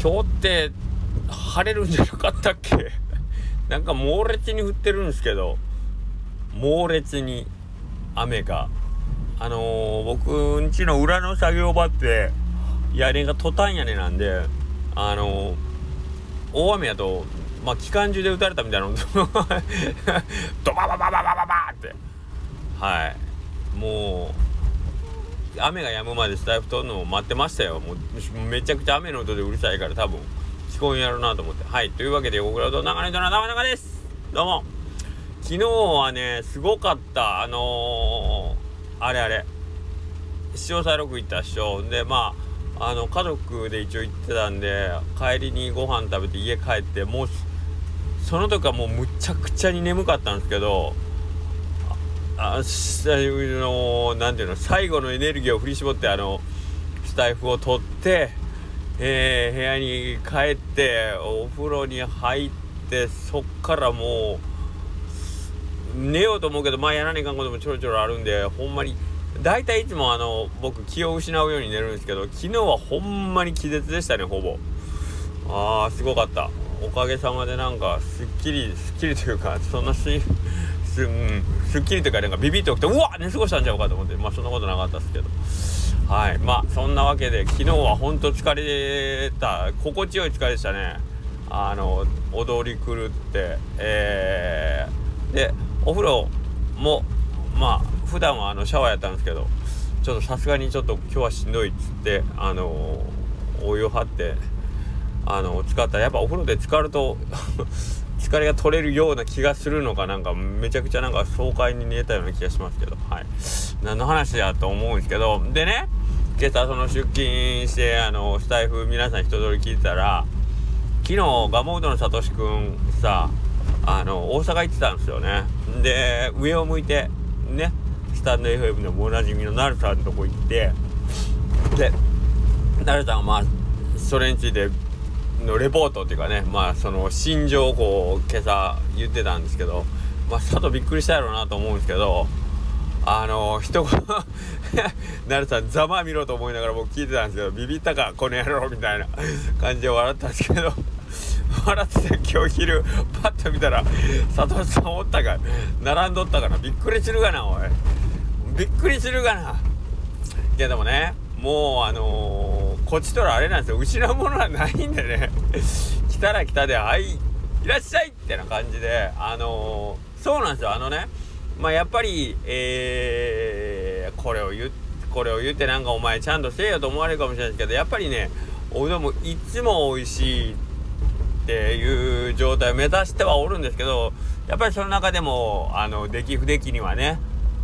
今日って晴れるんじゃなかったっけ？なんか猛烈に降ってるんですけど猛烈に雨が。あのー、僕んちの裏の作業場って屋根がトタン屋根なんであのー、大雨やとまあ機関銃で撃たれたみたいな。の ドバババババババって。はい。もう雨が止むまでスタイフ取るのを待ってましたよ。もうめちゃくちゃ雨の音でうるさいから多分聞こえんやろうなと思って。はいというわけで横倉と長ネとの生々です。どうも。昨日はねすごかった。あのー、あれあれ。潮騒6行ったっしょ。でまああの家族で一応行ってたんで帰りにご飯食べて家帰ってもうその時はもうむちゃくちゃに眠かったんですけどあのなんていうの最後のエネルギーを振り絞ってあのスタイフを取って、えー、部屋に帰ってお風呂に入ってそっからもう寝ようと思うけどまあやらないかんこともちょろちょろあるんでほんまに大体いつもあの僕気を失うように寝るんですけど昨日はほんまに気絶でしたねほぼ。あーすごかった。おかげさまでなんかすっきりすっきりというかそんなすす,、うん、すっきりというかなんかビビって起きてうわ寝過ごしたんちゃうかと思ってまあそんなことなかったですけど。はい。まあそんなわけで昨日はほんと疲れた。心地よい疲れでしたね。あの踊り狂ってえー、でお風呂もまあ普段はあのシャワーやったんですけどちょっとさすがにちょっと今日はしんどいっつってあのお湯を張ってあの使った。やっぱお風呂で浸かると疲れが取れるような気がするのかなんかめちゃくちゃなんか爽快に見えたような気がしますけど。はい。何の話やと思うんですけど。でね今朝その出勤してあのスタイフ皆さん一通り聞いてたら昨日ガモードのさとしくんさあの大阪行ってたんですよね。で上を向いてねスタンド FM のおなじみのなるさんのとこ行ってでなるさんはまあそれについてのレポートっていうかねまあその心情をこう今朝言ってたんですけどまあ佐藤びっくりしたやろうなと思うんですけどあの人が なるさんざま見ろと思いながら僕聞いてたんですけどビビったかこの野郎みたいな 感じで笑ったんですけど 笑ってて今日昼パッと見たら佐藤さんおったか並んどったかな。びっくりするがなおい。びっくりするがな。いやでもねもうあのー、こっちとらあれなんですよ。失うものはないんでね。来たら来たで「はいいらっしゃい!」ってな感じで。あのー、そうなんですよ。あのねまあやっぱりえー、これを言これを言ってなんかお前ちゃんとせえよと思われるかもしれないですけどやっぱりねおうどんもいつも美味しいっていう状態を目指してはおるんですけどやっぱりその中でもあの出来不出来にはね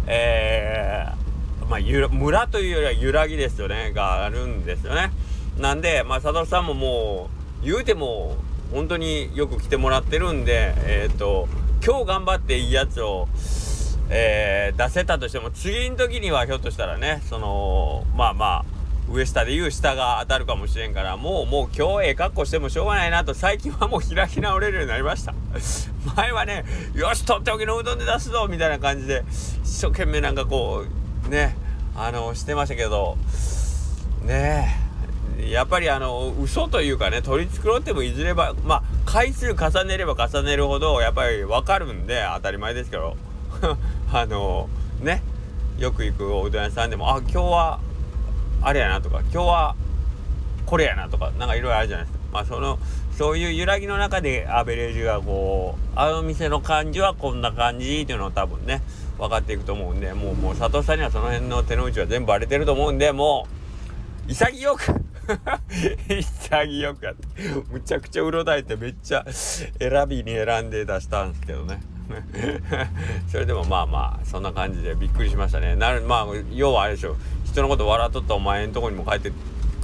えーまあ、村というよりは揺らぎですよねがあるんですよね。なんで、まあ、佐藤さんももう言うても本当によく来てもらってるんで、えっ、ー、と今日頑張っていいやつを、えー、出せたとしても次の時にはひょっとしたらねそのまあまあ上下で言う下が当たるかもしれんからもうもう今日ええ格好してもしょうがないなと最近はもう開き直れるようになりました 前はねよしとっておきのうどんで出すぞみたいな感じで一生懸命なんかこうねあのしてましたけどねやっぱりあの嘘というかね取り繕ってもいずればまあ回数重ねれば重ねるほどやっぱり分かるんで当たり前ですけど あのねよく行くおうどん屋さんでもあ今日はあれやなとか今日はこれやなとかなんかいろいろあるじゃないですか。まあそのそういう揺らぎの中でアベレージがこうあの店の感じはこんな感じっていうのを多分ね分かっていくと思うんでもうもう佐藤さんにはその辺の手の内は全部バレてると思うんでもう潔く 潔くやってむちゃくちゃうろたえてめっちゃ選びに選んで出したんですけどね。それでもまあまあそんな感じでびっくりしましたね。なるまあ要はあれでしょ人のこと笑っとったお前んとこにも帰って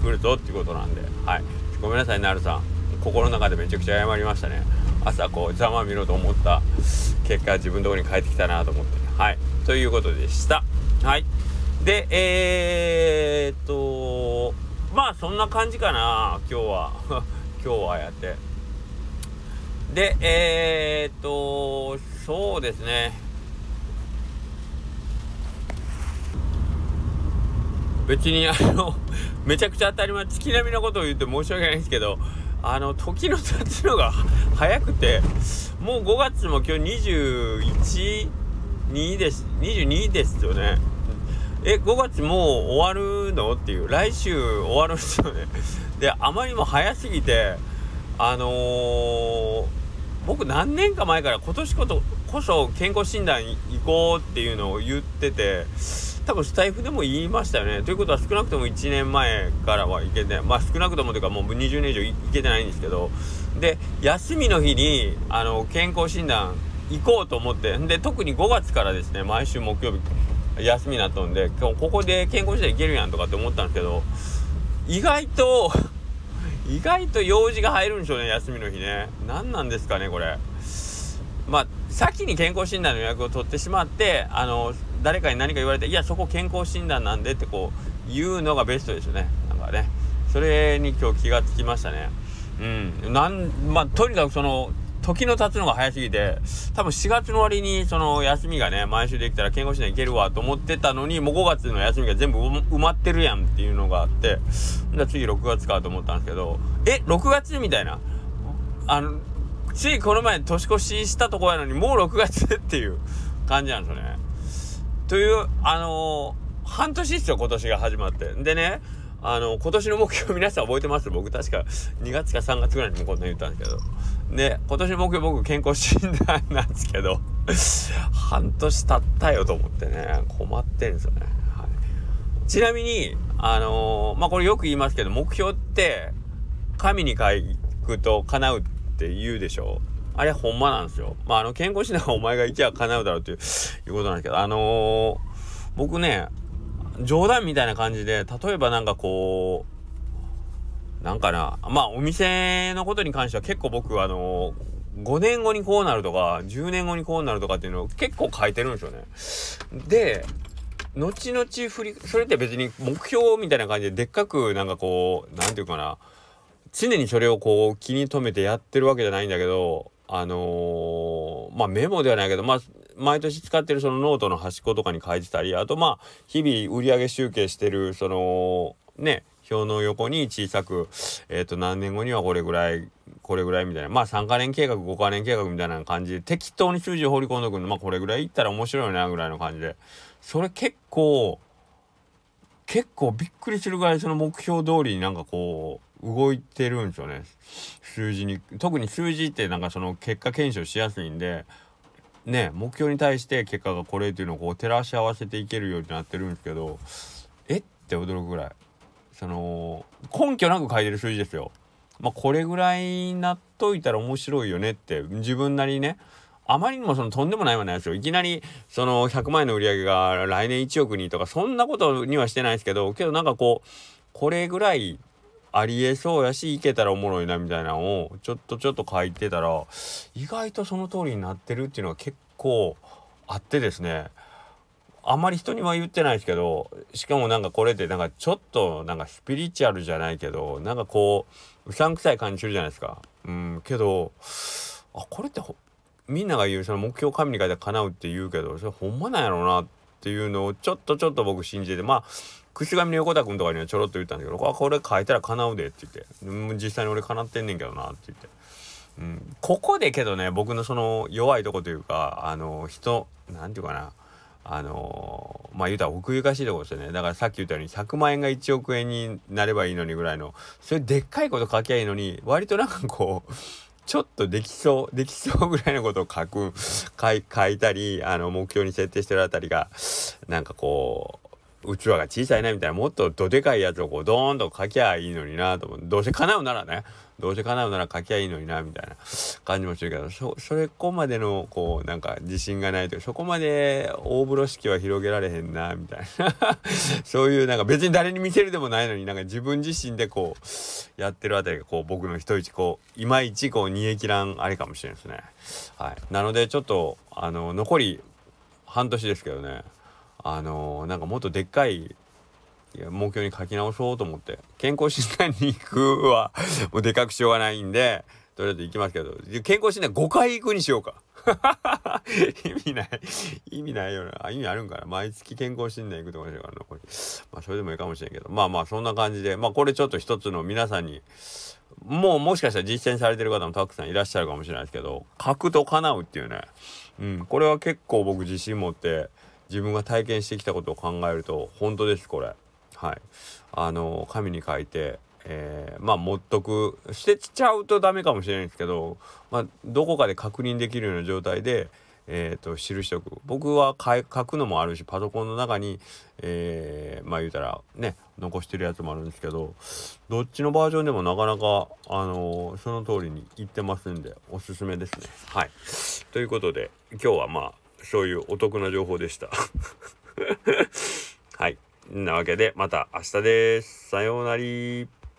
くるぞっていうことなんで。はい。ごめんなさいなるさん。心の中でめちゃくちゃ謝りましたね。朝こうざま見ろと思った結果自分のとこに帰ってきたなと思って。はい。ということでした。はい。でえー、っとまあそんな感じかな。今日は。今日はやって。でえー、っとそうですね。別にあの めちゃくちゃ当たり前。月並みなことを言って申し訳ないんですけどあの時の経つのが早くてもう5月も今日21 22です。22ですよね。え5月もう終わるの？っていう。来週終わるんですよね。であまりにも早すぎてあのー、僕何年か前から今年ここそ健康診断行こうっていうのを言ってて多分スタイフでも言いましたよね。ということは少なくとも1年前からはいけてまあ少なくともというかもう20年以上いけてないんですけど。で休みの日にあの健康診断行こうと思って。で特に5月からですね毎週木曜日休みになったんで今日ここで健康診断行けるやんとかって思ったんですけど意外と 意外と用事が入るんでしょうね休みの日ね。何なんですかねこれ。まあ先に健康診断の予約を取ってしまってあの誰かに何か言われていやそこ健康診断なんでってこう言うのがベストですよね。なんかね。それに今日気がつきましたね。うん。なんまあとにかくその時の経つのが早すぎて多分4月の割にその休みがね毎週できたら健康診断行けるわと思ってたのにもう5月の休みが全部埋まってるやんっていうのがあってじゃ次6月かと思ったんですけどえ6月みたいな。あのついこの前年越ししたとこやのにもう6月っていう感じなんですよね。というあのー、半年っすよ今年が始まって。でねあの今年の目標皆さん覚えてます？僕確か2月か3月ぐらいにもこんな言ったんですけど。で今年の目標僕健康診断なんですけど 半年経ったよと思ってね困ってんですよね、はい、ちなみにあのー、まあこれよく言いますけど目標って神に書くと叶うって言うでしょあれほんまなんですよ。まあ、あの、健康診断はお前が行きゃ叶うだろうっていういうことなんですけど、あのー、僕ね、冗談みたいな感じで、例えばなんかこう、なんかな、まあお店のことに関しては結構僕あの、5年後にこうなるとか、10年後にこうなるとかっていうのを結構書いてるんですよね。で、後々振り、それって別に目標みたいな感じででっかくなんかこう、なんていうかな、常にそれをこう気に留めてやってるわけじゃないんだけど、あのー、まあメモではないけど、まあ毎年使ってるそのノートの端っことかに書いてたりあとまあ日々売上集計してるそのね表の横に小さく、えっ、ー、と何年後にはこれぐらいこれぐらいみたいな。まあ3か年計画5か年計画みたいな感じで適当に数字を放り込んでおくのまあこれぐらいいったら面白いなぐらいの感じで。それ結構結構びっくりするぐらいその目標通りになんかこう動いてるんですよね。数字に。特に数字ってなんかその結果検証しやすいんでね目標に対して結果がこれっていうのをこう照らし合わせていけるようになってるんですけどえ？って驚くぐらい。その根拠なく書いてる数字ですよ。まあ、これぐらいになっといたら面白いよねって自分なりにねあまりにもそのとんでもないようなやつをいきなりその100万円の売り上げが来年1億にとかそんなことにはしてないですけどけどなんかこうこれぐらいありえそうやしいけたらおもろいなみたいなのをちょっとちょっと書いてたら意外とその通りになってるっていうのが結構あってですねあまり人には言ってないですけどしかもなんかこれってなんかちょっとなんかスピリチュアルじゃないけどなんかこううさんくさい感じするじゃないですか。うんけどあこれってみんなが言うその目標紙に書いて叶うって言うけどそれほんまなんやろうなっていうのをちょっとちょっと僕信じてまあ串上の横田君とかにはちょろっと言ったんだけど「これ書いたら叶うで」って言って実際に俺叶ってんねんけどなって言って、うん、ここでけどね僕のその弱いとこというかあの人なんていうかなあのまあ言うたら奥ゆかしいとこですよね。だからさっき言ったように100万円が1億円になればいいのにぐらいのそれでっかいこと書きゃいいのに割となんかこうちょっとできそうできそうぐらいのことを書く書いたりあの目標に設定してるあたりがなんかこう器が小さいなみたいなもっとどでかいやつをこうドーンと書きゃいいのになと思う。どうせ叶うならねどうせ叶うなら書きゃいいのになみたいな感じもするけどそそれこまでのこうなんか自信がないというそこまで大風呂敷は広げられへんなみたいな。そういうなんか別に誰に見せるでもないのになんか自分自身でこうやってるあたりがこう僕の人一こういまいちこう煮え切らんあれかもしれないですね。はい、なのでちょっとあの残り半年ですけどね。あのー、なんかもっとでっかい目標に書き直そうと思って健康診断に行くは もうでかくしようがないんでとりあえず行きますけど健康診断5回行くにしようか。意味ない。意味ないよな。意味あるんかな。毎月健康診断行くとかしようかな。これ。まあそれでもいいかもしれんけど。まあまあそんな感じでまあこれちょっと一つの皆さんにもうもしかしたら実践されてる方もたくさんいらっしゃるかもしれないですけど書くと叶うっていうね。うん。これは結構僕自信持って自分が体験してきたことを考えると本当ですこれ。はい。あの紙に書いてえー、まあ持っとく。捨てちゃうとダメかもしれないんですけど、まあ、どこかで確認できるような状態で、えーと、記しておく。僕は書くのもあるしパソコンの中に、えー、まあ言うたらね残してるやつもあるんですけどどっちのバージョンでもなかなか、あのー、その通りにいってますんでおすすめですね。はい、ということで今日はまあそういうお得な情報でした。はい。なわけでまた明日です。さようなら。